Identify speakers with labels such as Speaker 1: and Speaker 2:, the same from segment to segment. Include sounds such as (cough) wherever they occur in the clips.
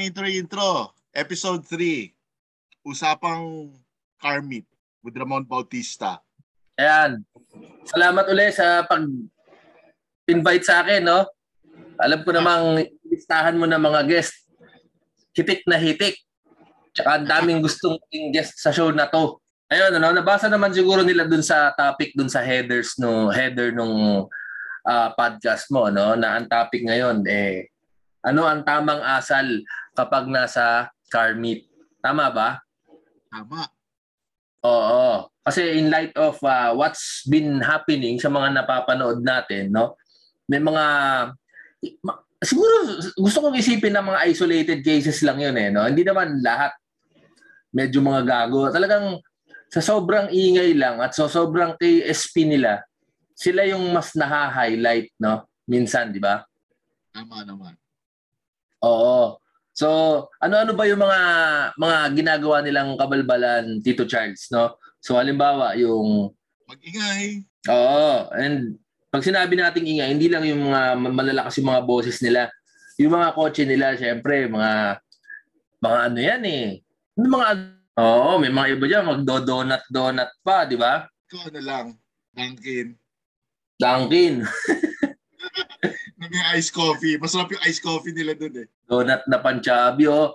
Speaker 1: Nang intro-intro. Episode 3. Usapang car meet with Ramon Bautista.
Speaker 2: Ayan. Salamat ulit sa pag-invite sa akin, no? Alam ko namang listahan mo ng mga guest. Hitik na hitik. Tsaka ang daming gustong maging guest sa show na to. Ayun, ano, nabasa naman siguro nila dun sa topic, dun sa headers, no, header nung uh, podcast mo, no, na ang topic ngayon, eh, ano ang tamang asal kapag nasa car meet? Tama ba?
Speaker 1: Tama.
Speaker 2: Oo. Kasi in light of uh, what's been happening sa mga napapanood natin, no? May mga siguro gusto kong isipin na mga isolated cases lang 'yun eh, no? Hindi naman lahat medyo mga gago. Talagang sa sobrang ingay lang at sa sobrang KSP nila, sila yung mas naha-highlight, no? Minsan, di ba?
Speaker 1: Tama naman.
Speaker 2: Oo. So, ano-ano ba yung mga mga ginagawa nilang kabalbalan, Tito Charles, no? So, halimbawa, yung...
Speaker 1: Mag-ingay.
Speaker 2: Oo. And pag sinabi nating ingay, hindi lang yung mga malalakas yung mga boses nila. Yung mga kotse nila, syempre, mga mga ano yan eh. Mga Oo, may mga iba dyan, magdo-donut-donut pa, di ba?
Speaker 1: Ito ano lang, Dunkin.
Speaker 2: Dunkin. (laughs)
Speaker 1: May ice coffee. Masarap yung ice coffee nila dun eh.
Speaker 2: Donut na panchabi, oh.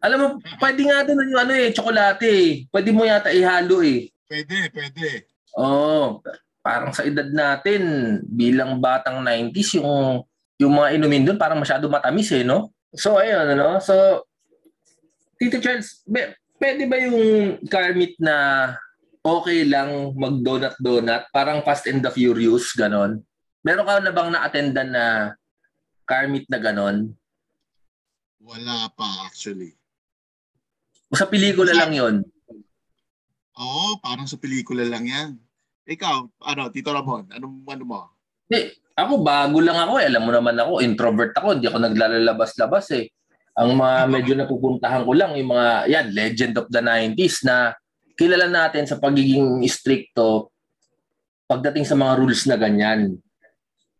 Speaker 2: Alam mo, pwede nga doon yung ano eh, tsokolate eh. Pwede mo yata ihalo eh.
Speaker 1: Pwede, pwede.
Speaker 2: Oo. Parang sa edad natin, bilang batang 90s, yung yung mga inumin doon parang masyado matamis eh, no? So, ayun, ano? So, Tito Charles, pwede ba yung car meet na okay lang mag-donut-donut? Parang Fast and the Furious, ganon? Meron ka na bang na-attendan na car meet na ganon?
Speaker 1: Wala pa actually.
Speaker 2: Sa pelikula lang yon.
Speaker 1: Oo, parang sa pelikula lang yan. Ikaw, ano, Tito Ramon, anong ano mo?
Speaker 2: Eh, ako bago lang ako eh. Alam mo naman ako, introvert ako. Hindi ako naglalabas-labas eh. Ang mga medyo napupuntahan ko lang, yung mga, yan, legend of the 90s na kilala natin sa pagiging stricto pagdating sa mga rules na ganyan.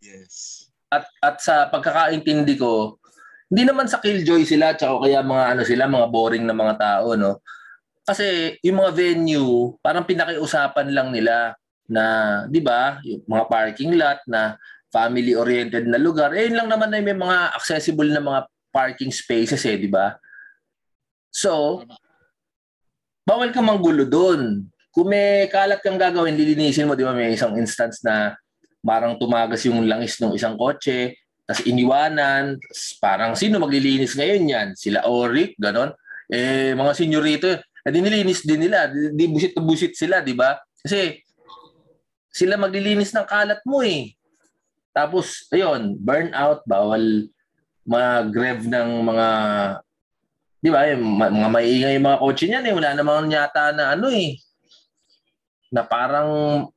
Speaker 1: Yes.
Speaker 2: At at sa pagkakaintindi ko, hindi naman sa killjoy sila tsaka kaya mga ano sila, mga boring na mga tao, no? Kasi yung mga venue, parang pinakiusapan lang nila na, 'di ba, yung mga parking lot na family-oriented na lugar. Eh, yun lang naman na may mga accessible na mga parking spaces eh, di ba? So, bawal ka manggulo doon. Kung may kalat kang gagawin, lilinisin mo, di ba? May isang instance na parang tumagas yung langis ng isang kotse, tapos iniwanan, tas parang sino maglilinis ngayon yan? Sila Oric, ganon. Eh, mga senyorito, eh, dinilinis din nila. Di, di busit na busit sila, di ba? Kasi sila maglilinis ng kalat mo eh. Tapos, ayun, burnout, bawal mag-rev ng mga di ba, yung mga maingay yung mga kotse niyan eh, wala namang yata na ano eh, na parang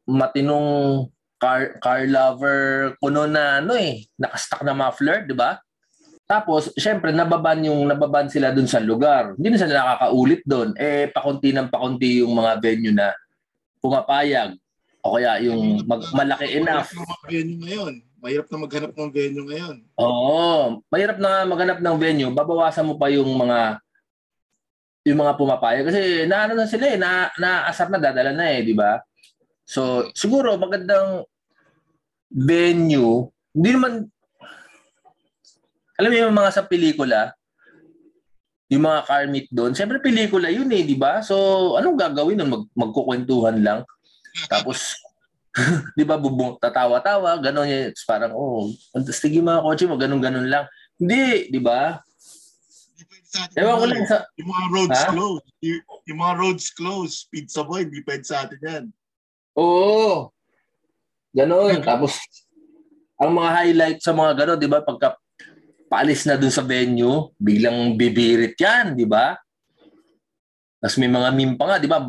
Speaker 2: matinong car car lover kuno na ano eh, nakastock na muffler, di ba? Tapos, syempre, nababan yung nababan sila dun sa lugar. Hindi na sila nakakaulit doon. Eh, pakunti ng pakunti yung mga venue na pumapayag. O kaya yung mag, malaki enough.
Speaker 1: Mahirap na venue ngayon. Mahirap na maghanap ng venue ngayon.
Speaker 2: Oo. Mahirap na maghanap ng venue. Babawasan mo pa yung mga yung mga pumapayag. Kasi naano na sila eh. Na, naasar na dadala na eh. Di ba? So, siguro magandang venue. Hindi naman alam mo yung mga sa pelikula, yung mga car meet doon, siyempre pelikula yun eh, di ba? So, anong gagawin nun? Mag, magkukwentuhan lang. Tapos, (laughs) di ba, bubong, tatawa-tawa, gano'n yun. Parang, oh, fantastic yung mga kotse mo, ganun-ganun lang. Hindi, di ba? Ewan ko lang sa...
Speaker 1: Yung mga roads ha? closed. Yung, yung mga roads closed, pizza boy, hindi pwede sa atin yan.
Speaker 2: Oo. Ganon. Tapos, ang mga highlight sa mga gano'n, di ba, pagka paalis na dun sa venue, biglang bibirit yan, di ba? Tapos may mga meme pa nga, di ba?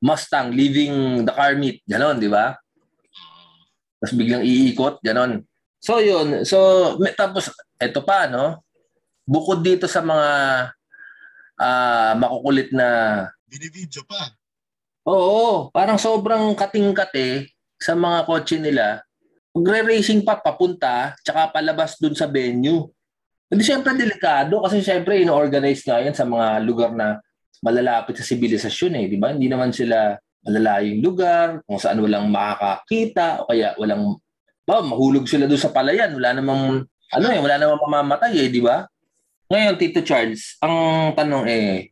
Speaker 2: Mustang leaving the car meet, gano'n, di ba? Tapos biglang iikot, gano'n. So yun, so may, tapos eto pa, no? Bukod dito sa mga uh, makukulit na...
Speaker 1: Binivideo pa.
Speaker 2: Oo, parang sobrang kating-kate sa mga kotse nila. Magre-racing pa papunta, tsaka palabas dun sa venue. Hindi siyempre delikado kasi siyempre ino-organize nga yan sa mga lugar na malalapit sa sibilisasyon eh, di ba? Hindi naman sila malalayong lugar kung saan walang makakakita o kaya walang ba, mahulog sila doon sa palayan. Wala namang ano eh, wala namang mamamatay eh, di ba? Ngayon, Tito Charles, ang tanong eh,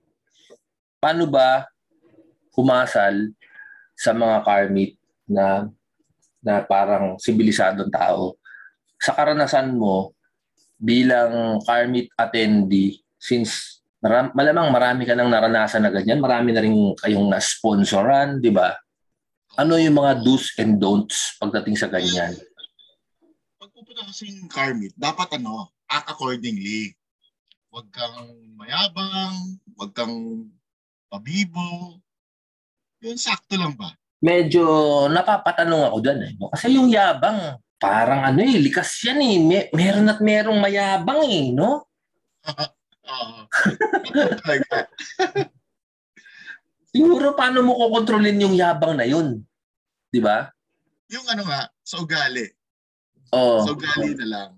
Speaker 2: paano ba kumasal sa mga karmit na na parang sibilisadong tao? Sa karanasan mo, bilang karmit attendee since maram, malamang marami ka nang naranasan na ganyan, marami na rin kayong na-sponsoran, di ba? Ano yung mga do's and don'ts pagdating sa ganyan?
Speaker 1: Pag pupunta kasing karmit, dapat ano, act accordingly. Huwag kang mayabang, huwag kang pabibo. Yun, sakto lang ba?
Speaker 2: Medyo napapatanong ako dyan eh. Kasi yung yabang, parang ano eh, likas yan eh. May, meron at merong mayabang eh, no? (laughs)
Speaker 1: Oo. (laughs)
Speaker 2: Siguro paano mo kokontrolin yung yabang na yun? Di ba?
Speaker 1: yung ano nga, sa ugali.
Speaker 2: Oo.
Speaker 1: Sa ugali na lang.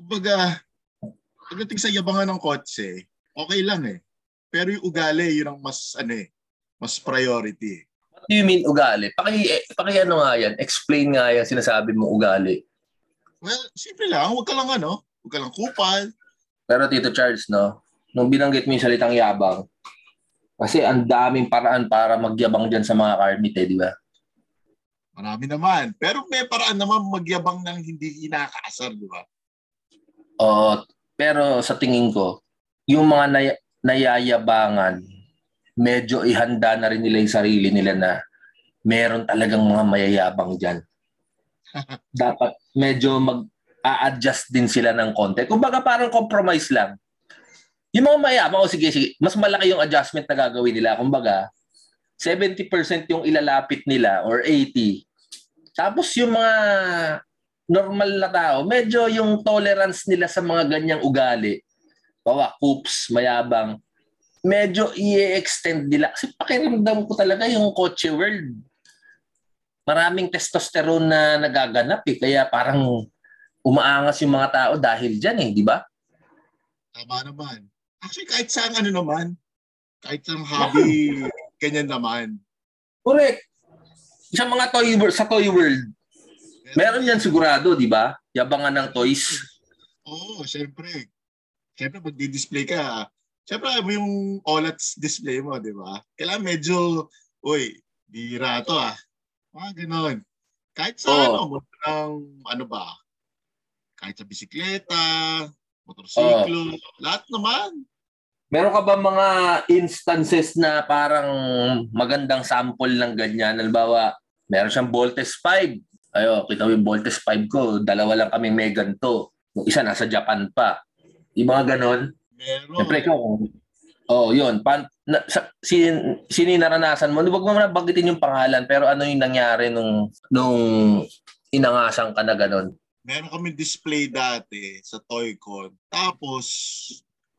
Speaker 1: Kumbaga, pagdating sa yabangan ng kotse, okay lang eh. Pero yung ugali, yun ang mas, ano eh, mas priority.
Speaker 2: What do you mean ugali? Paki, eh, paki ano nga yan? Explain nga yan sinasabi mo ugali.
Speaker 1: Well, simple lang. Huwag ka lang ano, huwag ka lang kupal.
Speaker 2: Pero Tito Charles, no? Nung binanggit mo yung salitang yabang, kasi ang daming paraan para magyabang dyan sa mga karmit eh, di ba?
Speaker 1: Marami naman. Pero may paraan naman magyabang ng hindi inakaasar, di ba?
Speaker 2: Oo. Pero sa tingin ko, yung mga nay- nayayabangan, medyo ihanda na rin nila yung sarili nila na meron talagang mga mayayabang dyan. (laughs) Dapat medyo mag a-adjust din sila ng konti. Kumbaga parang compromise lang. Yung mga mayabang, o sige, sige, mas malaki yung adjustment na gagawin nila. Kumbaga, 70% yung ilalapit nila or 80. Tapos yung mga normal na tao, medyo yung tolerance nila sa mga ganyang ugali, bawa, coops, mayabang, medyo i-extend nila. Kasi pakiramdam ko talaga yung kotse world. Maraming testosterone na nagaganap eh. Kaya parang umaangas yung mga tao dahil dyan eh, di ba?
Speaker 1: Tama naman. Actually, kahit saan ano naman, kahit sa hobby, (laughs) ganyan naman.
Speaker 2: Correct. Sa mga toy world, sa toy world, meron yan sigurado, di ba? Yabangan ng toys.
Speaker 1: Oo, syempre. Syempre, pag di-display ka, syempre, mo yung OLED display mo, di ba? Kailangan medyo, uy, bira to ah. Mga ganon. Kahit sa
Speaker 2: Oo.
Speaker 1: ano, mo ng, ano ba, kahit sa bisikleta, motorsiklo, lahat naman.
Speaker 2: Meron ka ba mga instances na parang magandang sample ng ganyan? Halimbawa, meron siyang Voltes 5. Ayo, kita mo yung Voltes 5 ko. Dalawa lang kami may ganito. Yung isa nasa Japan pa. Yung mga ganon.
Speaker 1: Meron.
Speaker 2: Siyempre ikaw, oh, yun. Pan, na, sa, sin, yung naranasan mo? Huwag mo na banggitin yung pangalan, pero ano yung nangyari nung, nung inangasan ka na ganon?
Speaker 1: meron kami display dati sa Toycon. Tapos,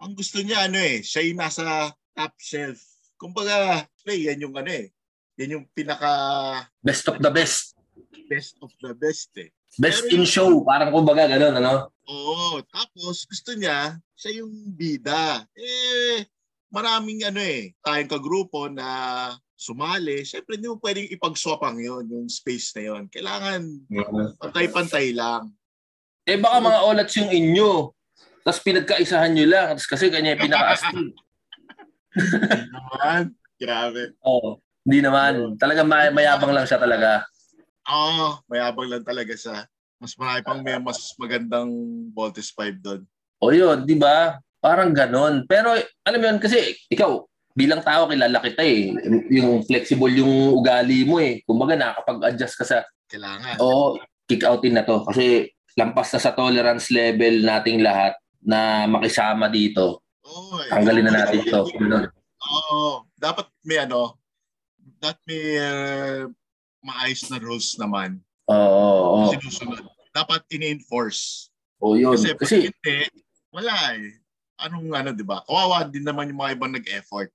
Speaker 1: ang gusto niya ano eh, siya yung nasa top shelf. Kumbaga, play, yan yung ano eh. Yan yung pinaka
Speaker 2: Best of the best.
Speaker 1: best of the best eh.
Speaker 2: Best in show. Parang kumbaga ganon, ano?
Speaker 1: Oo. Tapos, gusto niya, siya yung bida. Eh, maraming ano eh, tayong kagrupo na sumali. Siyempre, hindi mo pwedeng ipagswapang yon yung space na yon Kailangan pantay-pantay lang.
Speaker 2: Eh baka mga olats yung inyo. Tapos pinagkaisahan nyo lang. Tapos kasi kanya yung pinaka-astig. (laughs)
Speaker 1: Hindi naman. Grabe.
Speaker 2: Oo. Hindi naman. Talaga may, mayabang lang siya talaga.
Speaker 1: Oo, mayabang lang talaga siya. Mas marami pang may mas magandang Voltes 5 doon.
Speaker 2: O yun, di ba? Parang ganon. Pero alam mo yun, kasi ikaw, bilang tao, kilala kita eh. Yung flexible yung ugali mo eh. Kumbaga nakakapag-adjust ka sa,
Speaker 1: Kailangan.
Speaker 2: oo, kick outin na to. Kasi lampas na sa tolerance level nating lahat na makisama dito.
Speaker 1: Oo, eh.
Speaker 2: Tanggalin na natin to. Ganun.
Speaker 1: Oo. Dapat may ano, dapat may uh, maayos na rules naman.
Speaker 2: Oo, oo.
Speaker 1: Sinusunod. Dapat in-enforce.
Speaker 2: O yun.
Speaker 1: Kasi, pag
Speaker 2: Kasi,
Speaker 1: hindi, wala eh. Anong ano, di ba? Kawawa din naman yung mga ibang nag-effort.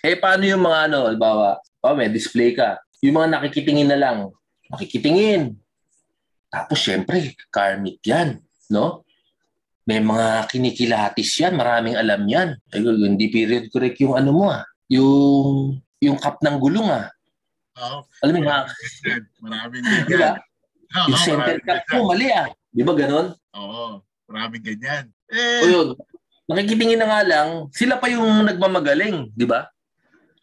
Speaker 2: eh paano yung mga ano, halimbawa, oh, may display ka. Yung mga nakikitingin na lang, nakikitingin. Tapos syempre, meet yan, no? may mga kinikilatis yan, maraming alam yan. Ay, hindi period correct yung ano mo ah. Yung, yung cup ng gulong ah.
Speaker 1: Oo.
Speaker 2: Alam mo nga,
Speaker 1: Maraming ganyan. Oo,
Speaker 2: Yung center
Speaker 1: ganyan.
Speaker 2: mo, mali ah. Di ba ganon?
Speaker 1: Oo, maraming ganyan.
Speaker 2: O
Speaker 1: Eh,
Speaker 2: yun, nakikitingin na nga lang, sila pa yung nagmamagaling, di ba?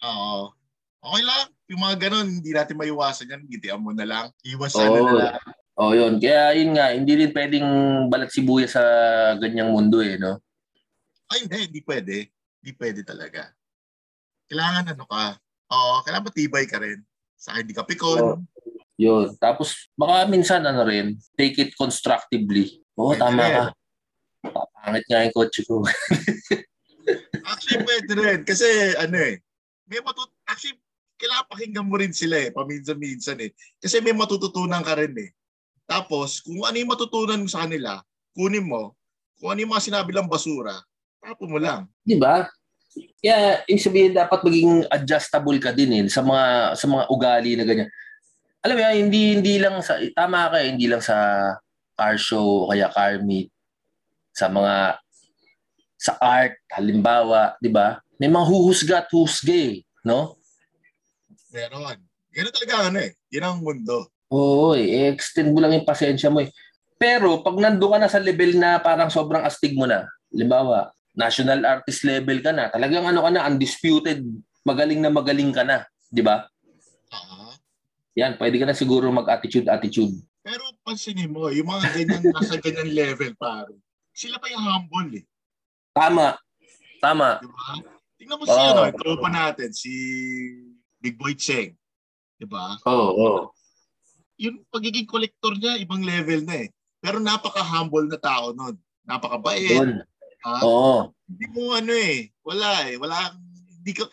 Speaker 1: oo. Okay lang. Yung mga ganun, hindi natin maiwasan yan. Gitian mo na lang. Iwas
Speaker 2: Oo.
Speaker 1: sana na lang.
Speaker 2: O yun, kaya yun nga, hindi rin pwedeng balat sibuya sa ganyang mundo eh, no?
Speaker 1: Ay, hindi. Hindi pwede. Hindi pwede talaga. Kailangan ano ka. Oo, kailangan matibay ka rin. Sa hindi ka pikon.
Speaker 2: Oo. Yun. Tapos, baka minsan, ano rin, take it constructively. Oo,
Speaker 1: Pwede
Speaker 2: tama
Speaker 1: rin.
Speaker 2: ka. Papangit nga yung kotse ko. (laughs)
Speaker 1: Actually, pwede rin. Kasi, ano eh, may matut... Actually, kailangan pakinggan mo rin sila eh, paminsan-minsan eh. Kasi may matututunan ka rin eh. Tapos, kung ano yung matutunan mo sa kanila, kunin mo. Kung ano yung mga sinabi lang basura, tapo mo lang.
Speaker 2: Di ba? Kaya, yung sabihin, dapat maging adjustable ka din eh, sa mga sa mga ugali na ganyan. Alam mo yan, hindi, hindi lang sa, tama ka eh, hindi lang sa car show kaya car meet, sa mga, sa art, halimbawa, di ba? May mga huhusga at husga eh, no?
Speaker 1: Meron. Ganun talaga ano eh. Yan ang mundo.
Speaker 2: Oo, eh, extend mo lang yung pasensya mo eh. Pero pag nando ka na sa level na parang sobrang astig mo na, halimbawa, national artist level ka na, talagang ano ka na, undisputed, magaling na magaling ka na, di ba?
Speaker 1: Ah.
Speaker 2: Yan, pwede ka na siguro mag-attitude-attitude.
Speaker 1: Pero pansinin mo, yung mga ganyan (laughs) nasa ganyan level pare, sila pa yung humble eh.
Speaker 2: Tama. Tama.
Speaker 1: Di ba? Tingnan mo si
Speaker 2: Oo.
Speaker 1: ano, tropa natin, si Big Boy Cheng. Di ba?
Speaker 2: Oo, oo.
Speaker 1: Yung pagiging kolektor niya, ibang level na eh. Pero napaka-humble na tao nun. Napakabait.
Speaker 2: Yun.
Speaker 1: Ha?
Speaker 2: Oo.
Speaker 1: Hindi mo ano eh. Wala eh. Wala. Hindi ka,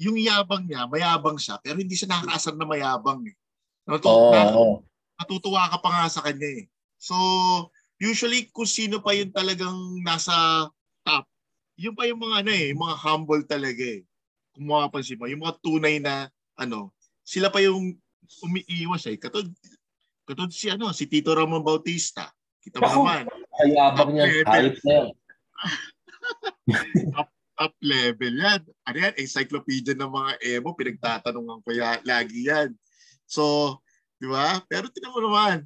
Speaker 1: yung yabang niya, mayabang siya, pero hindi siya nakakaasar na mayabang eh. Natu-
Speaker 2: Oo.
Speaker 1: na-
Speaker 2: oo.
Speaker 1: natutuwa ka pa nga sa kanya eh. So, usually kung sino pa yung talagang nasa top, yun pa yung mga ano eh, yung mga humble talaga eh. Kung mapapansin mo, yung mga tunay na ano, sila pa yung umiiwas eh. Katod, katod si ano, si Tito Ramon Bautista. Kita mo naman,
Speaker 2: Hayabang niya. Hayop na (laughs) yan.
Speaker 1: top level yan. Ano yan, encyclopedia ng mga emo, pinagtatanungan ko ya, lagi yan. So, di ba? Pero tinan mo naman,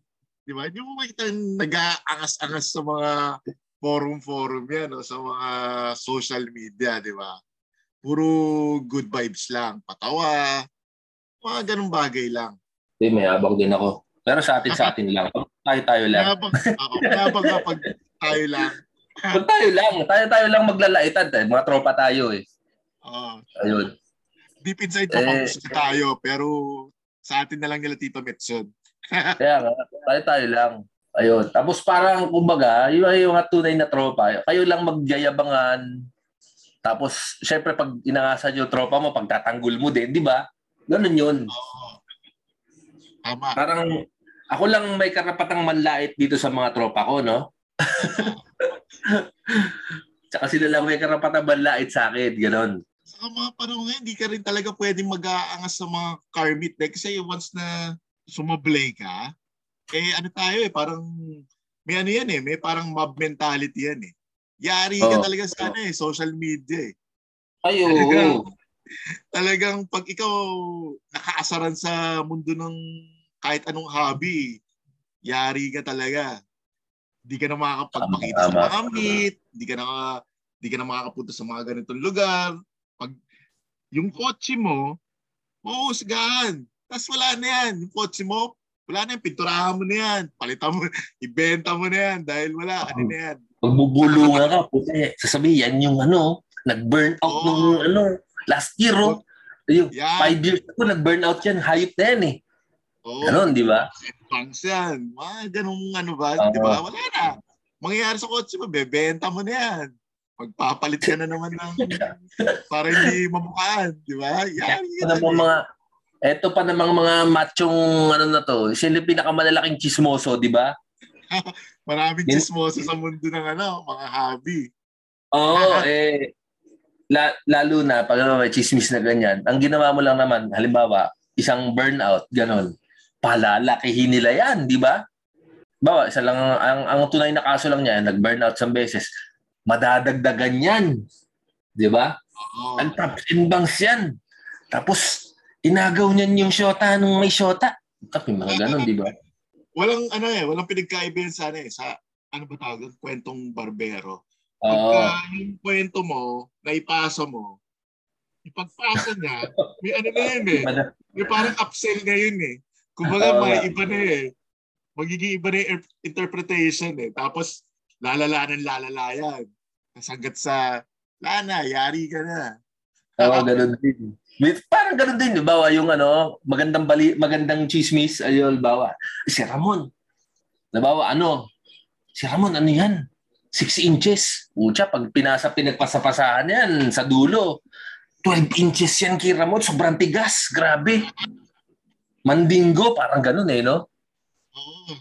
Speaker 1: di ba? Hindi mo makita nag-aangas-angas sa mga forum-forum yan, no? sa mga social media, di ba? Puro good vibes lang, patawa, mga ganung bagay lang.
Speaker 2: Hindi, may habang din ako. Pero sa atin, sa atin lang. Tayo-tayo lang.
Speaker 1: Mayabang, ako, mayabang kapag tayo lang.
Speaker 2: Kung tayo lang. Tayo-tayo lang maglalaitan. Eh. Mga tropa tayo eh.
Speaker 1: Oo.
Speaker 2: Ayun.
Speaker 1: deep inside
Speaker 2: Eh.
Speaker 1: eh, tayo, pero sa atin na lang nila Tito Metson. (laughs)
Speaker 2: Kaya nga, tayo-tayo lang. Ayun. Tapos parang, kumbaga, yung, yung tunay na tropa, kayo lang magyayabangan. Tapos, syempre, pag inangasan yung tropa mo, pagtatanggol mo din, di ba? Ganun yun.
Speaker 1: Oo. Tama.
Speaker 2: Parang, ako lang may karapatang manlait dito sa mga tropa ko, no? (laughs) Tsaka sila lang may karapatang manlait sa akin, ganon.
Speaker 1: Sa mga panahon ngayon, hindi ka rin talaga pwedeng mag-aangas sa mga car meet eh. Kasi once na sumablay ka, eh ano tayo eh, parang may ano yan eh, may parang mob mentality yan eh. Yari ka
Speaker 2: Oo.
Speaker 1: talaga sa ano eh, social media eh.
Speaker 2: Ay,
Speaker 1: Talagang, talagang pag ikaw nakaasaran sa mundo ng kahit anong hobby, yari ka talaga. Hindi ka na makakapagpakita sa mga meet, hindi ka na hindi ka na makakapunta sa mga ganitong lugar. Pag yung kotse mo, mausgahan. Tapos wala na yan. Yung kotse mo, wala na yan. Pinturahan mo na yan. Palitan mo, (laughs) ibenta mo na yan dahil wala. Ano na yan.
Speaker 2: Magbubulungan ka, puti. Sasabihin, yan yung ano, nag-burn out
Speaker 1: Oo.
Speaker 2: nung ano, last year, oh. Yung
Speaker 1: Yan.
Speaker 2: five years ago, nag-burn out yan. Hayop na yan eh.
Speaker 1: Oo.
Speaker 2: Ganon, di ba?
Speaker 1: Banks yan. Mga ganung ano ba,
Speaker 2: Oo.
Speaker 1: di ba? Wala na. Mangyayari sa kotse mo, bebenta mo na yan. Magpapalit ka na naman ng (laughs) para hindi mamukhaan, di ba? Yan.
Speaker 2: Ito namang mga, eto pa namang mga machong ano na to, sila yung pinakamalalaking chismoso, di ba? (laughs)
Speaker 1: Maraming chismoso sa mundo ng ano, mga hobby.
Speaker 2: Oo, eh, la, lalo na pag ano, may chismis na ganyan, ang ginawa mo lang naman, halimbawa, isang burnout, ganon, palalakihin nila yan, di ba? bawa, isa lang, ang, ang tunay na kaso lang niya, nag-burnout sa beses, madadagdagan yan. Di ba?
Speaker 1: Oo.
Speaker 2: Ang traps and bangs yan. Tapos, inagaw niyan yung shota nung may shota. Tapi mga ganun, di ba?
Speaker 1: Walang ano eh, walang pinagkaiba yun sa ano eh, sa ano ba tawag kwentong barbero. Pagka yung kwento mo, naipasa mo, ipagpasa niya, may ano na yun eh. (laughs) May parang upsell na yun eh. Kumbaga
Speaker 2: Oo.
Speaker 1: may iba na eh. Magiging iba na yung er- interpretation eh. Tapos lalala ng lalala yan. Tapos hanggat sa, lana, yari ka na.
Speaker 2: Oo, ganun din. Parang ganun din, bawa yung ano, magandang bali, magandang chismis, ayun, bawa. Si Ramon. Nabawa, ano? Si Ramon, ano yan? Six inches. Ucha, pag pinasa, pinagpasapasahan yan sa dulo. 12 inches yan kay Ramon. Sobrang tigas. Grabe. Mandingo, parang ganun eh, no?
Speaker 1: Oo.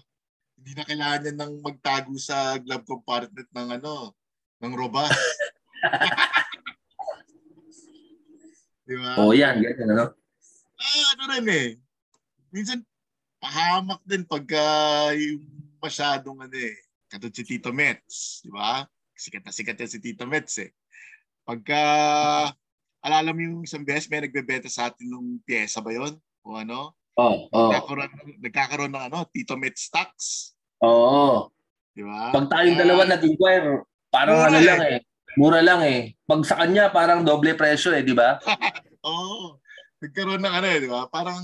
Speaker 1: Hindi na kailangan yan ng magtago sa glove compartment ng ano, ng roba. (laughs) Di ba?
Speaker 2: Oo, yan. Ganyan, ano?
Speaker 1: Ah, ano rin eh. Minsan, pahamak din pagka yung masyadong ano eh. Katulad si Tito Mets, di ba? Sikat na sikat yan si Tito Mets eh. Pagka, alala mo yung isang beses may nagbebenta sa atin ng pyesa ba yon O ano?
Speaker 2: Oo, oo.
Speaker 1: Nagkakaroon, nagkakaroon ng ano, Tito Mets stocks.
Speaker 2: Oo.
Speaker 1: Di ba?
Speaker 2: Pag tayong dalawa nag-inquire, parang
Speaker 1: Mura
Speaker 2: ano
Speaker 1: eh.
Speaker 2: lang eh. Mura lang eh. Pag sa kanya, parang doble presyo eh, di ba? (laughs)
Speaker 1: Oo. Nagkaroon ng ano eh, di ba? Parang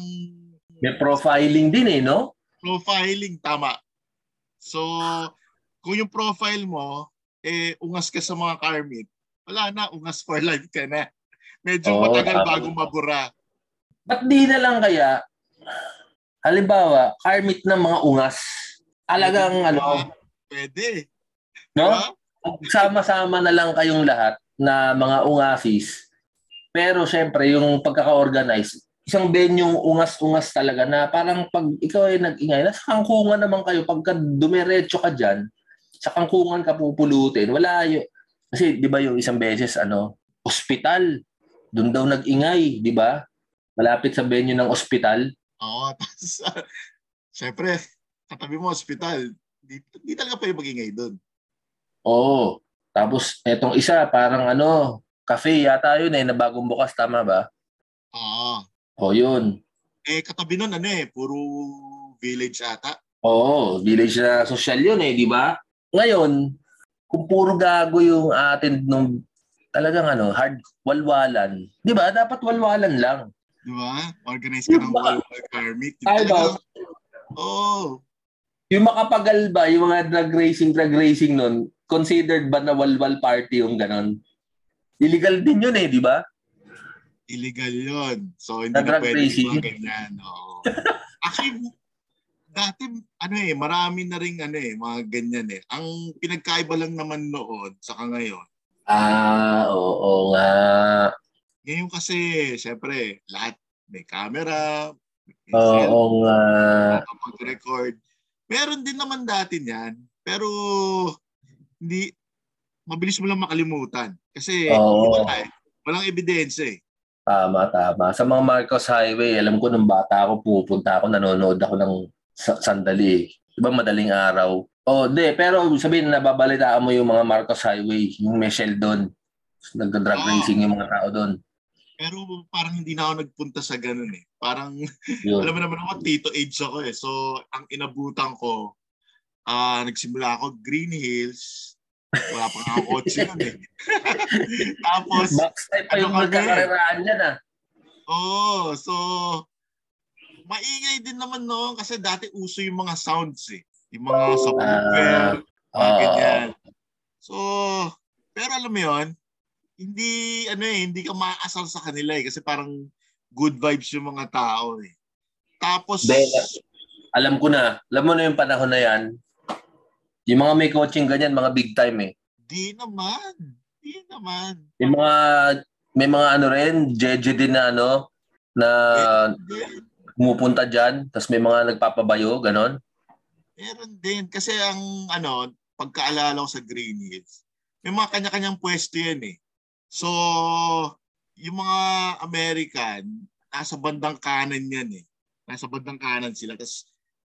Speaker 2: May profiling din eh, no?
Speaker 1: profiling, tama. So, kung yung profile mo, eh, ungas ka sa mga car meet, wala na, ungas for (laughs) life ka na. Medyo
Speaker 2: Oo,
Speaker 1: matagal
Speaker 2: tama.
Speaker 1: bago mabura.
Speaker 2: Ba't di na lang kaya, halimbawa, car meet ng mga ungas, alagang ano,
Speaker 1: Pwede.
Speaker 2: no?
Speaker 1: Diba?
Speaker 2: Sama-sama na lang kayong lahat na mga ungasis. Pero syempre, yung pagkaka-organize, isang venyong ungas-ungas talaga na parang pag ikaw ay nag-ingay, nasa kangkungan naman kayo, pagka dumiretso ka dyan, sa kangkungan ka pupulutin, wala yun. Kasi di ba yung isang beses, ano, ospital, doon daw nag-ingay, di ba? Malapit sa venue ng ospital.
Speaker 1: Oo. (laughs) Tapos, uh, syempre, katabi mo hospital, di, di talaga pwede magingay doon.
Speaker 2: Oo. Tapos, etong isa, parang ano, cafe yata yun eh, na bagong bukas, tama ba?
Speaker 1: Oo.
Speaker 2: O yun.
Speaker 1: Eh, katabi nun, ano eh, puro village ata.
Speaker 2: Oo, village na social yun eh, di ba? Ngayon, kung puro gago yung atin nung talagang ano, hard walwalan, di ba? Dapat walwalan lang.
Speaker 1: Di ba? Organize ka ng walwal car meet. Yung
Speaker 2: Ay, ba?
Speaker 1: Oo.
Speaker 2: Yung makapagal ba, yung mga drag racing, drag racing nun, considered ba na walwal party yung ganon? Illegal din yun eh, di ba?
Speaker 1: illegal yon So, hindi
Speaker 2: Na
Speaker 1: na pwede
Speaker 2: racing.
Speaker 1: yung mga ganyan. Oo. Actually, dati, ano eh, marami na rin, ano eh, mga ganyan eh. Ang pinagkaiba lang naman noon, saka ngayon,
Speaker 2: Ah, oo nga.
Speaker 1: Ngayon kasi, syempre, lahat may camera, may
Speaker 2: Oo
Speaker 1: cellphone,
Speaker 2: nga.
Speaker 1: makapag-record. Meron din naman dati niyan, pero hindi, mabilis mo lang makalimutan. Kasi,
Speaker 2: Oo.
Speaker 1: wala eh. Walang ebidensya eh.
Speaker 2: Tama, tama. Sa mga Marcos Highway, alam ko nung bata ako, pupunta ako, nanonood ako ng sa- sandali. Diba madaling araw? Oh, di. Pero sabihin, nababalitaan mo yung mga Marcos Highway, yung may shell doon. Nagda-drug
Speaker 1: Oo.
Speaker 2: racing yung mga tao doon.
Speaker 1: Pero parang hindi na ako nagpunta sa ganun eh. Parang,
Speaker 2: Yun.
Speaker 1: alam mo naman ako, tito age ako eh. So, ang inabutan ko, ah nagsimula ako Green Hills. Wala pa nga ako kotse nun eh. (laughs) Tapos,
Speaker 2: Backside pa yung
Speaker 1: Ano kami?
Speaker 2: magkakareraan yan ah.
Speaker 1: oh, so, maingay din naman noon kasi dati uso yung mga sounds eh. Yung mga subwoofer, mga
Speaker 2: Oo.
Speaker 1: ganyan. So, pero alam mo yon hindi, ano eh, hindi ka maasar sa kanila eh. Kasi parang good vibes yung mga tao eh. Tapos,
Speaker 2: Be- Alam ko na. Alam mo na yung panahon na yan. Yung mga may coaching ganyan, mga big time eh.
Speaker 1: di naman. Di naman.
Speaker 2: Yung mga, may mga ano rin, jeje din na ano, na pumupunta dyan, tapos may mga nagpapabayo, ganon.
Speaker 1: Meron din. Kasi ang ano, pagkaalala ko sa Green Hills, may mga kanya-kanyang pwesto yan eh. So, yung mga American, nasa bandang kanan yan eh. Nasa bandang kanan sila. Tapos,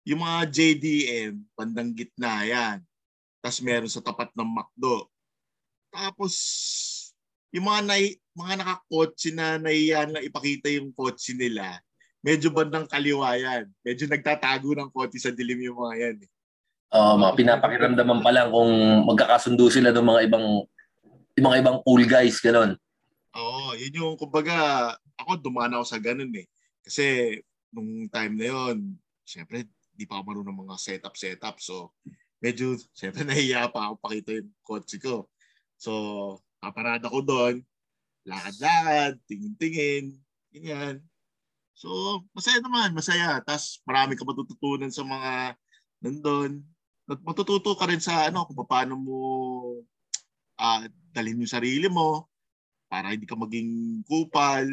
Speaker 1: yung mga JDM, bandang gitna yan. Tapos meron sa tapat ng McDo. Tapos, yung mga, nai, mga nakakotse na naiyan lang ipakita yung kotse nila, medyo bandang kaliwa yan. Medyo nagtatago ng kotse sa dilim yung mga yan. Eh.
Speaker 2: Uh, mga pinapakiramdaman pa lang kung magkakasundo sila ng mga ibang yung mga ibang cool guys, gano'n.
Speaker 1: Oo, yun yung, kumbaga, ako dumana ako sa ganun eh. Kasi, nung time na yon syempre, di pa ako marunong mga setup-setup. So, medyo, syempre, (laughs) nahiya pa ako pakita yung kotse ko. So, paparada ko doon, lakad-lakad, tingin-tingin, ganyan. So, masaya naman, masaya. Tapos, marami ka matututunan sa mga nandun. At matututo ka rin sa ano, kung paano mo uh, dalhin yung sarili mo para hindi ka maging kupal.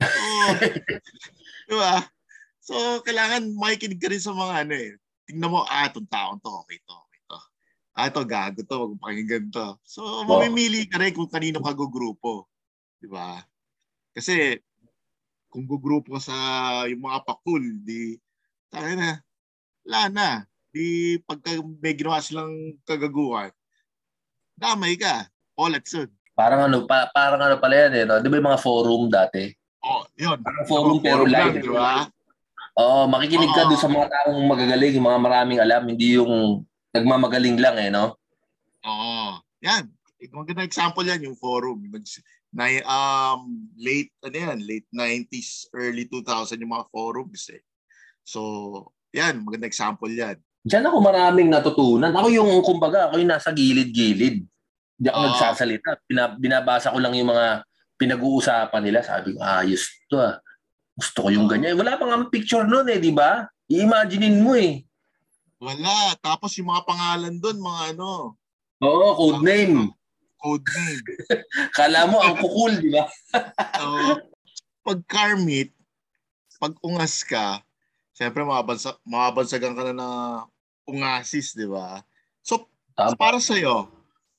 Speaker 1: So, (laughs) di ba? So, kailangan makikinig ka rin sa mga ano eh. Tingnan mo, ah, itong taon to, okay to, okay to. Ah, ito, gago to, magpakinggan to. So, wow. mamimili ka rin kung kanino ka gugrupo. Di ba? Kasi, kung gugrupo sa yung mga pakul, di, tayo na, wala na. Di, pagka may ginawa silang kagaguhan, damay ka all at soon.
Speaker 2: Parang ano, pa, parang ano pala yan eh, no? Di ba yung mga forum dati?
Speaker 1: Oh, yun.
Speaker 2: Parang forum pero live. Di ba? Oo, oh, makikinig ka oh. doon sa mga taong magagaling, yung mga maraming alam, hindi yung nagmamagaling lang eh, no?
Speaker 1: Oo. Yan. Maganda example yan, yung forum. Na, um, late, ano yan, late 90s, early 2000 yung mga forums eh. So, yan, maganda example yan.
Speaker 2: Diyan ako maraming natutunan. Ako yung, kumbaga, ako yung nasa gilid-gilid. Hindi ako uh, nagsasalita. Bina, binabasa ko lang yung mga pinag-uusapan nila. Sabi ko, ayos to ah. Gusto ko yung ganyan. Wala pang ang picture noon eh, di ba? I-imaginein mo eh.
Speaker 1: Wala. Tapos yung mga pangalan doon, mga ano.
Speaker 2: Oo, code name.
Speaker 1: Code name. (laughs)
Speaker 2: Kala mo ang kukul, di ba? (laughs)
Speaker 1: so, pag car meet, pag ungas ka, mababansa, mababansagan ka na na ungasis, di ba? So, Tama. para sa'yo,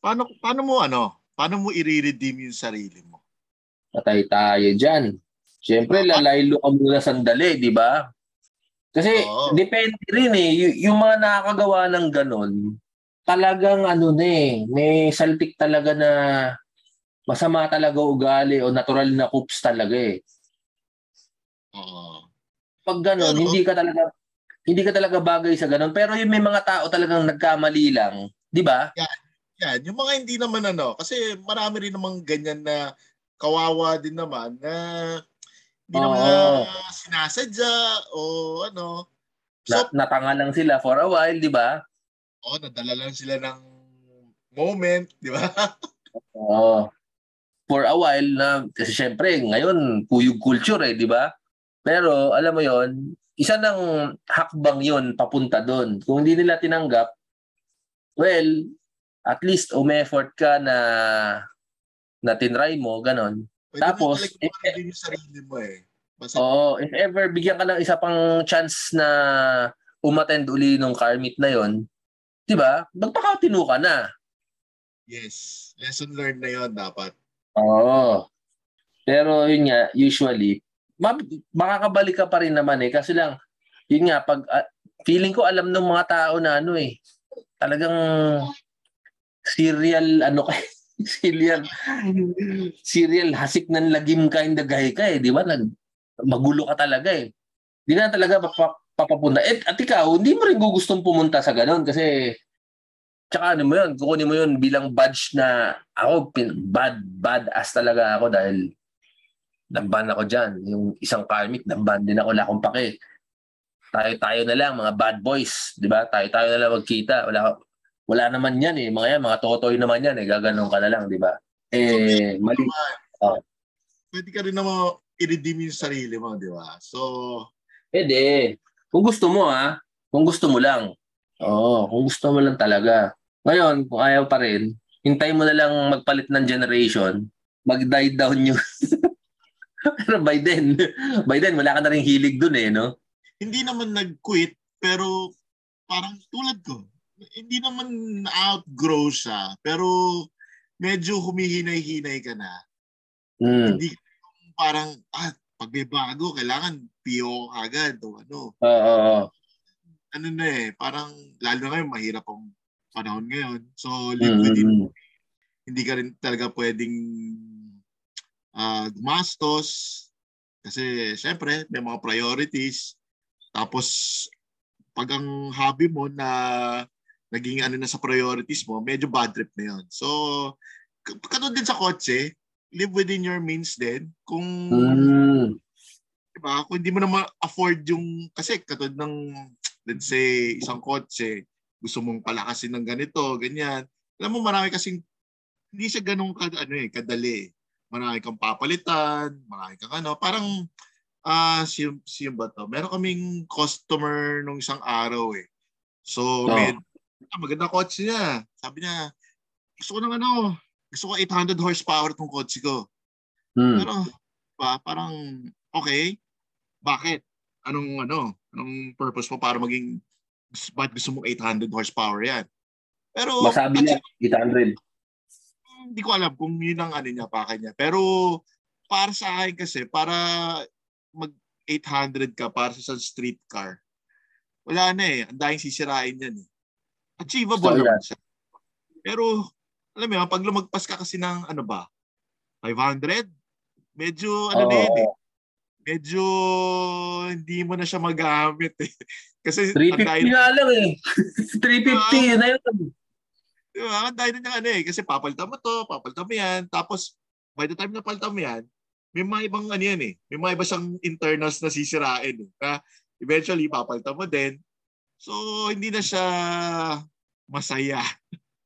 Speaker 1: Paano, paano mo ano? Paano mo i-redeem yung sarili mo?
Speaker 2: Patay tayo dyan. Siyempre, lalaylo ka muna sandali, di ba? Kasi Oo. depende rin eh. Y- yung mga nakakagawa ng ganon, talagang ano na eh, may saltik talaga na masama talaga ugali o natural na coops talaga eh.
Speaker 1: Oo.
Speaker 2: Pag ganon, Pero, hindi ka talaga hindi ka talaga bagay sa ganon. Pero yung may mga tao talagang nagkamali lang, di ba?
Speaker 1: Yan, yan, yung mga hindi naman ano, kasi marami rin namang ganyan na kawawa din naman na hindi oh. naman sinasadya o ano.
Speaker 2: So, na, natanga lang sila for a while, di ba?
Speaker 1: Oo, oh, nadala lang sila ng moment, di ba? (laughs)
Speaker 2: Oo. oh. For a while na, kasi syempre, ngayon, kuyog culture eh, di ba? Pero, alam mo yon isa ng hakbang yon papunta doon. Kung hindi nila tinanggap, well, at least may effort ka na na tinry mo, ganon.
Speaker 1: Pwede Tapos, mo if, yung sarili mo eh.
Speaker 2: Basta, oh, if ever bigyan ka ng isa pang chance na umattend uli nung car meet na yon, 'di ba? Magpakatino ka na.
Speaker 1: Yes. Lesson learned na yon dapat.
Speaker 2: Oo. Pero yun nga, usually, makakabalik ka pa rin naman eh. Kasi lang, yun nga, pag, uh, feeling ko alam ng mga tao na ano eh, talagang serial ano kay (laughs) serial serial hasik ng lagim kind of guy ka eh, di ba? Nag, magulo ka talaga eh. Hindi na talaga pap- papapunta. Eh, at ikaw, hindi mo rin gustong pumunta sa ganun kasi tsaka ano mo yun, kukunin mo yun bilang badge na ako, pin, bad, bad ass talaga ako dahil namban ako dyan. Yung isang karmic, namban din ako, wala akong pake. Tayo-tayo na lang, mga bad boys, di ba? Tayo-tayo na lang magkita. Wala, wala naman yan eh. Mga yan, mga totoy naman yan eh. Gaganon ka na lang, di ba? Eh, so, mali.
Speaker 1: Oh. Pwede ka rin naman i-redeem yung sarili mo, di ba? So,
Speaker 2: pwede. Kung gusto mo ha, kung gusto mo lang. Oo, kung gusto mo lang talaga. Ngayon, kung ayaw pa rin, hintay mo na lang magpalit ng generation, mag-die down yung... (laughs) pero by then, by then, wala ka na rin hilig dun eh, no?
Speaker 1: Hindi naman nag-quit, pero parang tulad ko, hindi naman outgrow siya, pero medyo humihinay-hinay ka na.
Speaker 2: Mm.
Speaker 1: Hindi parang, ah, pag may bago, kailangan PO agad o ano.
Speaker 2: Oo. Uh, uh,
Speaker 1: ano na eh, parang lalo na ngayon mahirap ang panahon ngayon. So live within
Speaker 2: Mm.
Speaker 1: hindi ka rin talaga pwedeng ah, gumastos kasi syempre may mga priorities. Tapos pag ang hobby mo na naging ano na sa priorities mo, medyo bad trip na yun. So, katulad din sa kotse, live within your means din. Kung
Speaker 2: Mm.
Speaker 1: diba? Kung hindi mo na ma-afford yung, kasi katulad ng, let's say, isang kotse, gusto mong palakasin ng ganito, ganyan. Alam mo, marami kasing, hindi siya ganun ka, ano eh, kadali. Marami kang papalitan, marami kang ano, parang, ah, siyem, siyem ba to? Meron kaming customer nung isang araw eh. So,
Speaker 2: Oh.
Speaker 1: med, maganda kotse niya. Sabi niya, gusto ko ng ano, gusto ko 800 horsepower tong kotse ko.
Speaker 2: Mm.
Speaker 1: Pero, pa, parang, okay, bakit? Anong, ano, anong purpose mo para maging, ba't gusto mong 800 horsepower yan? Pero,
Speaker 2: Masabi niya, 800.
Speaker 1: hindi ko alam kung yun ang ano niya, pakay niya. Pero, para sa akin kasi, para mag 800 ka para sa street car, wala na eh. Ang dahing sisirain yan eh. Achievable
Speaker 2: So,
Speaker 1: naman siya. Pero, alam mo yun, pag lumagpas ka kasi ng ano ba, 500, medyo ano na yun eh. Medyo hindi mo na siya magamit eh. (laughs) Kasi ang
Speaker 2: 350
Speaker 1: dahil,
Speaker 2: nga lang eh. (laughs) 350 yun na yun.
Speaker 1: di ba? Ang dahil na ano eh. Kasi papalitan mo to, papalitan mo yan. Tapos, by the time na palitan mo yan, may mga ibang ano yan eh. May mga iba siyang internals na sisirain eh. Na eventually, papalitan mo din. So, hindi na siya masaya.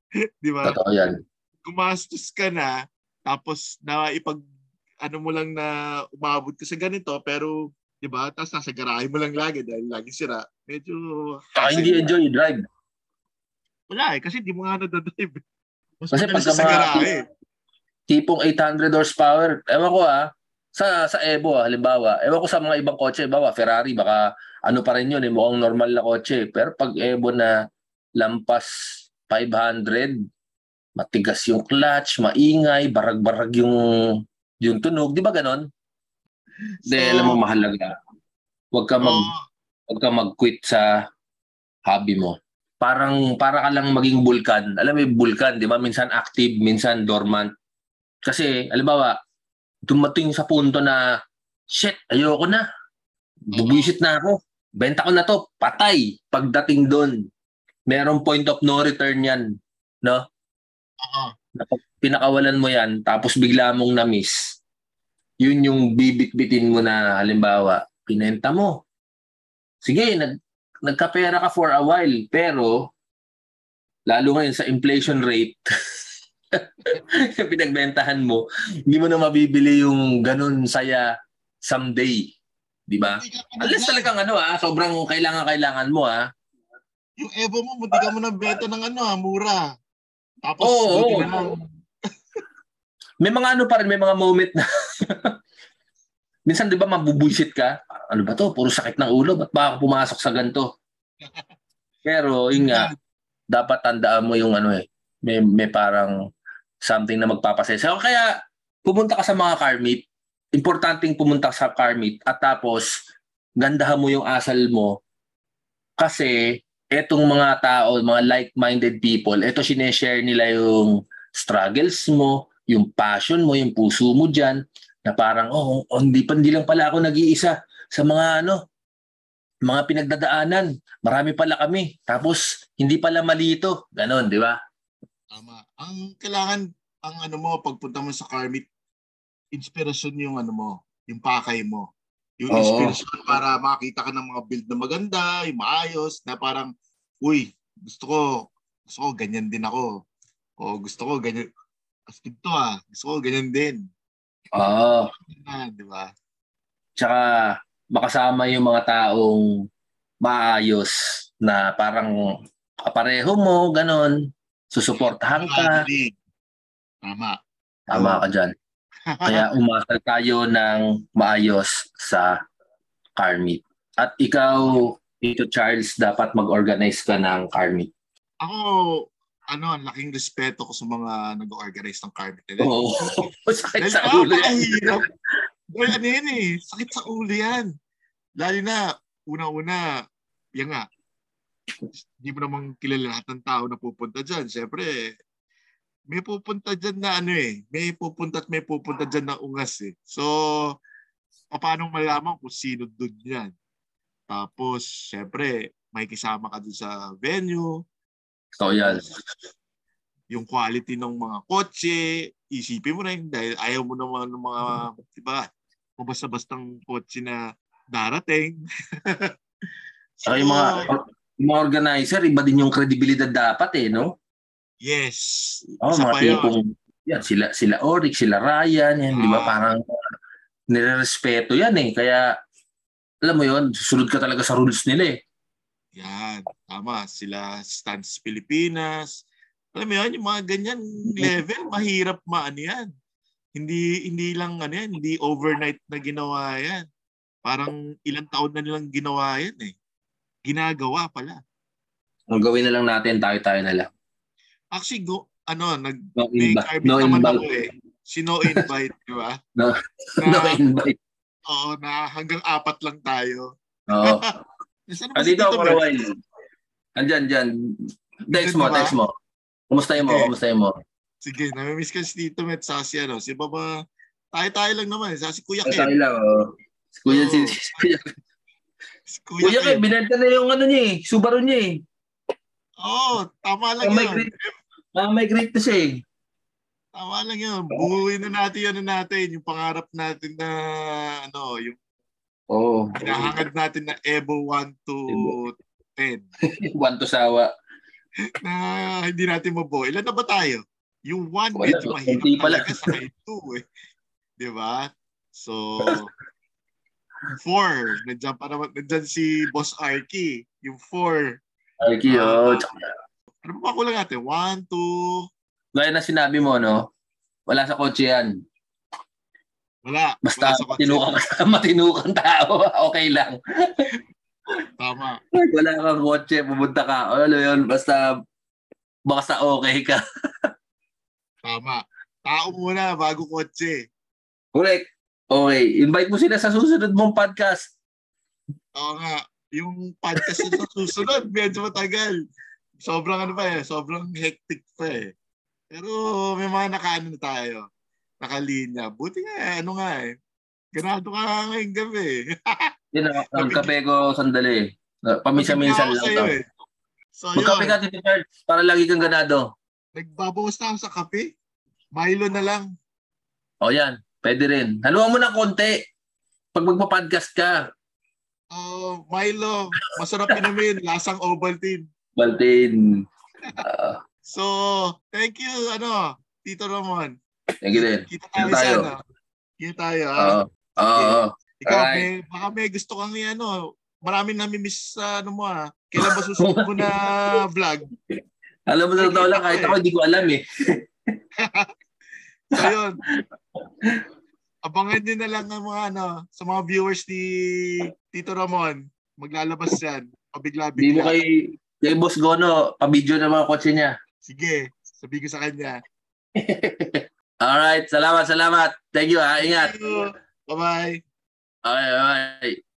Speaker 1: (laughs) di ba?
Speaker 2: Totoo yan.
Speaker 1: gumastos ka na, tapos na ipag, ano mo lang na umabot ka sa ganito, pero, di ba, tapos nasa garahe mo lang lagi dahil lagi sira. Medyo,
Speaker 2: Saka hindi enjoy drive.
Speaker 1: Wala eh, kasi di mo nga nadadrive. Mas
Speaker 2: Kasi pagka
Speaker 1: sa
Speaker 2: mga-
Speaker 1: garahe.
Speaker 2: Tipong 800 horsepower. Ewan ko ah. Sa sa Evo ah, halimbawa. Ewan ko sa mga ibang kotse. Bawa, Ferrari, baka ano pa rin yun. Eh, mukhang normal na kotse. Pero pag Evo na lampas 500, matigas yung clutch, maingay, barag-barag yung yung tunog. Di ba ganon?
Speaker 1: So,
Speaker 2: alam mo mahalaga. Huwag ka mag
Speaker 1: oo,
Speaker 2: huwag ka mag-quit sa hobby mo. Parang para ka lang maging bulkan. Alam mo yung bulkan, 'di ba? Minsan active, minsan dormant. Kasi halimbawa, dumating sa punto na shit, ayoko na. Bubuisit na ako. Benta ko na to, patay. Pagdating doon, merong point of no return 'yan, no?
Speaker 1: oo.
Speaker 2: Pinakawalan mo 'yan tapos bigla mong na-miss. Yun yung bibit-bitin mo na halimbawa, pinenta mo. Sige, nag nagkapera ka for a while, pero lalo ngayon sa inflation rate, (laughs) pinagbentahan mo, hindi mo na mabibili yung ganun saya someday. Di ba? Unless talagang ano ah, sobrang kailangan-kailangan mo ah.
Speaker 1: Yung Evo mo, hindi ka mo na benta ng ano ah, mura. Tapos,
Speaker 2: Oo,
Speaker 1: buti na lang. (laughs)
Speaker 2: May mga ano pa rin, may mga moment na (laughs) Minsan 'di ba mabubuisit ka? Ano ba 'to? Puro sakit ng ulo, ba't ba ako pumasok sa ganito? (laughs) Pero yun nga, dapat tandaan mo yung ano eh, may, may parang something na magpapasaya. So, kaya pumunta ka sa mga car meet, importanteng pumunta sa car meet at tapos gandahan mo yung asal mo kasi etong mga tao, mga like-minded people, eto sineshare nila yung struggles mo, yung passion mo, yung puso mo dyan, na parang, oh, oh hindi, pa, hindi lang pala ako nag-iisa sa mga ano, mga pinagdadaanan. Marami pala kami. Tapos, hindi pala mali ito. Ganon, di ba?
Speaker 1: Tama. Ang kailangan, ang ano mo, pagpunta mo sa meet, inspirasyon yung ano mo, yung pakay mo. Yung
Speaker 2: Oo.
Speaker 1: inspirasyon para makita ka ng mga build na maganda, yung maayos, na parang, uy, gusto ko, gusto ko ganyan din ako. O gusto ko ganyan, astig to ah, gusto ko ganyan din.
Speaker 2: Oo.
Speaker 1: Ah, di ba?
Speaker 2: Tsaka, makasama yung mga taong maayos na parang kapareho mo, ganon. Susuportahan ka.
Speaker 1: Tama.
Speaker 2: Tama ka dyan. Kaya (laughs) umasal tayo ng maayos sa car meet. At ikaw, Tito Charles, dapat mag-organize ka ng car meet.
Speaker 1: Ako, ano, ang laking respeto ko sa mga nag-organize ng car meet.
Speaker 2: Oo. (laughs) Sakit
Speaker 1: Dahil
Speaker 2: sa ulo yan.
Speaker 1: Dahil ano yan eh, sakit sa ulo yan. Lalo na, una-una, yan nga, Hindi mo namang kilala lahat ng tao na pupunta dyan. Siyempre, may pupunta dyan na ano eh. May pupunta at may pupunta dyan na ungas eh. So, paano malaman kung sino doon yan? Tapos, syempre, may kisama ka doon sa venue.
Speaker 2: So, yan.
Speaker 1: Yung quality ng mga kotse, isipin mo rin dahil ayaw mo naman ng mga, di ba, mabasta-bastang kotse na darating. (laughs)
Speaker 2: so, yung mga, yung mga organizer, iba din yung kredibilidad dapat eh, no?
Speaker 1: Yes.
Speaker 2: Oh, Isa mga tipong, yan, sila, sila Oryx, sila Ryan, yan, ah. di ba, ah. parang nire-respeto yan eh. Kaya, alam mo yon susunod ka talaga sa rules nila eh.
Speaker 1: Yan, tama. Sila Stance Pilipinas. Alam mo yan, yung mga ganyan level, mahirap maano yan. Hindi hindi lang ano yan, hindi overnight na ginawa yan. Parang ilang taon na nilang ginawa yan eh. Ginagawa pala.
Speaker 2: Ang gawin na lang natin, tayo-tayo na lang.
Speaker 1: Actually, go, ano, nag no may invite. no naman invite. ako eh. Si no invite, di ba? (laughs)
Speaker 2: No, na, no invite.
Speaker 1: Oo, na hanggang apat lang tayo.
Speaker 2: Oo. (laughs) ah, dito ako, Rawai. Andyan, dyan. Text mo, text mo. Kumusta mo? Kumusta mo?
Speaker 1: Sige, nami-miss ka si Tito Met sa si ano, si Baba. Tayo-tayo lang naman, sa si Kuya Ken.
Speaker 2: Tayo lang, oh. Si Kuya, oh. si, si, Kuya. Si Kuya, Kuya Ken, binenta na yung ano niya eh, Subaru niya eh.
Speaker 1: Oo, oh, tama lang
Speaker 2: yun. Great, may great to say.
Speaker 1: Tama lang yun. Buuin na natin yun na natin, yung pangarap natin na ano, yung
Speaker 2: Oh.
Speaker 1: Hinahangad natin na Evo 1 to 10.
Speaker 2: 1 (laughs) to sawa. (laughs)
Speaker 1: na hindi natin mabuo. Ilan na ba tayo? Yung 1 medyo mahirap talaga sa 2 eh. (laughs) Di ba? So, 4. Nandiyan pa naman, nandiyan si Boss Arky. Yung 4.
Speaker 2: Arky, uh.
Speaker 1: Ano ba kulang natin? 1, 2.
Speaker 2: Gaya na sinabi mo, no? Wala sa kotse yan.
Speaker 1: Wala.
Speaker 2: Basta
Speaker 1: wala
Speaker 2: matinukan, (laughs) matinukan tao, (laughs) okay lang.
Speaker 1: Tama.
Speaker 2: Wala kang kotse, pumunta ka. Ano yun, basta basta okay ka. (laughs)
Speaker 1: Tama. Tao muna bago kotse.
Speaker 2: Correct. Okay. Invite mo sila sa susunod mong podcast.
Speaker 1: Oo nga. Yung podcast sa (laughs) susunod, medyo matagal. Sobrang ano pa eh. Sobrang hectic pa eh. Pero may mga nakaano na tayo. Nakalinya. Buti nga, ano nga eh. Ganado ka ngayong gabi. (laughs)
Speaker 2: Yun, ang kape ko sandali. Paminsan-minsan lang to. Eh. So, Magkape ka, Tito Charles, para lagi kang ganado.
Speaker 1: Nagbabawas na ako sa kape. Milo na lang.
Speaker 2: O yan, pwede rin. Haluan mo na konti. Pag magpa-podcast ka.
Speaker 1: Uh, Milo, masarap inumin. lasang Ovaltine.
Speaker 2: Ovaltine. Uh, (laughs)
Speaker 1: so, thank you, ano, Tito Ramon.
Speaker 2: Thank you din.
Speaker 1: Kita tayo, tayo. sa ano. Kita tayo. Oo.
Speaker 2: Oo.
Speaker 1: Ikaw, may, baka may gusto kang ano, marami nami-miss sa ano mo ah. Kailan ba susunod mo na (laughs) vlog?
Speaker 2: Alam mo sa totoo lang, kahit ako hindi ko alam eh. (laughs)
Speaker 1: so yun. Abangan nyo na lang ang mga ano, sa mga viewers ni Tito Ramon. Maglalabas yan. Pabigla-bigla.
Speaker 2: Hindi mo kay, kay Boss Gono, pabidyo na mga kotse niya.
Speaker 1: Sige, sabi ko sa kanya. (laughs)
Speaker 2: Alright, salamat, salamat. Thank you ha, ingat.
Speaker 1: Thank you. Bye-bye.
Speaker 2: Okay, bye.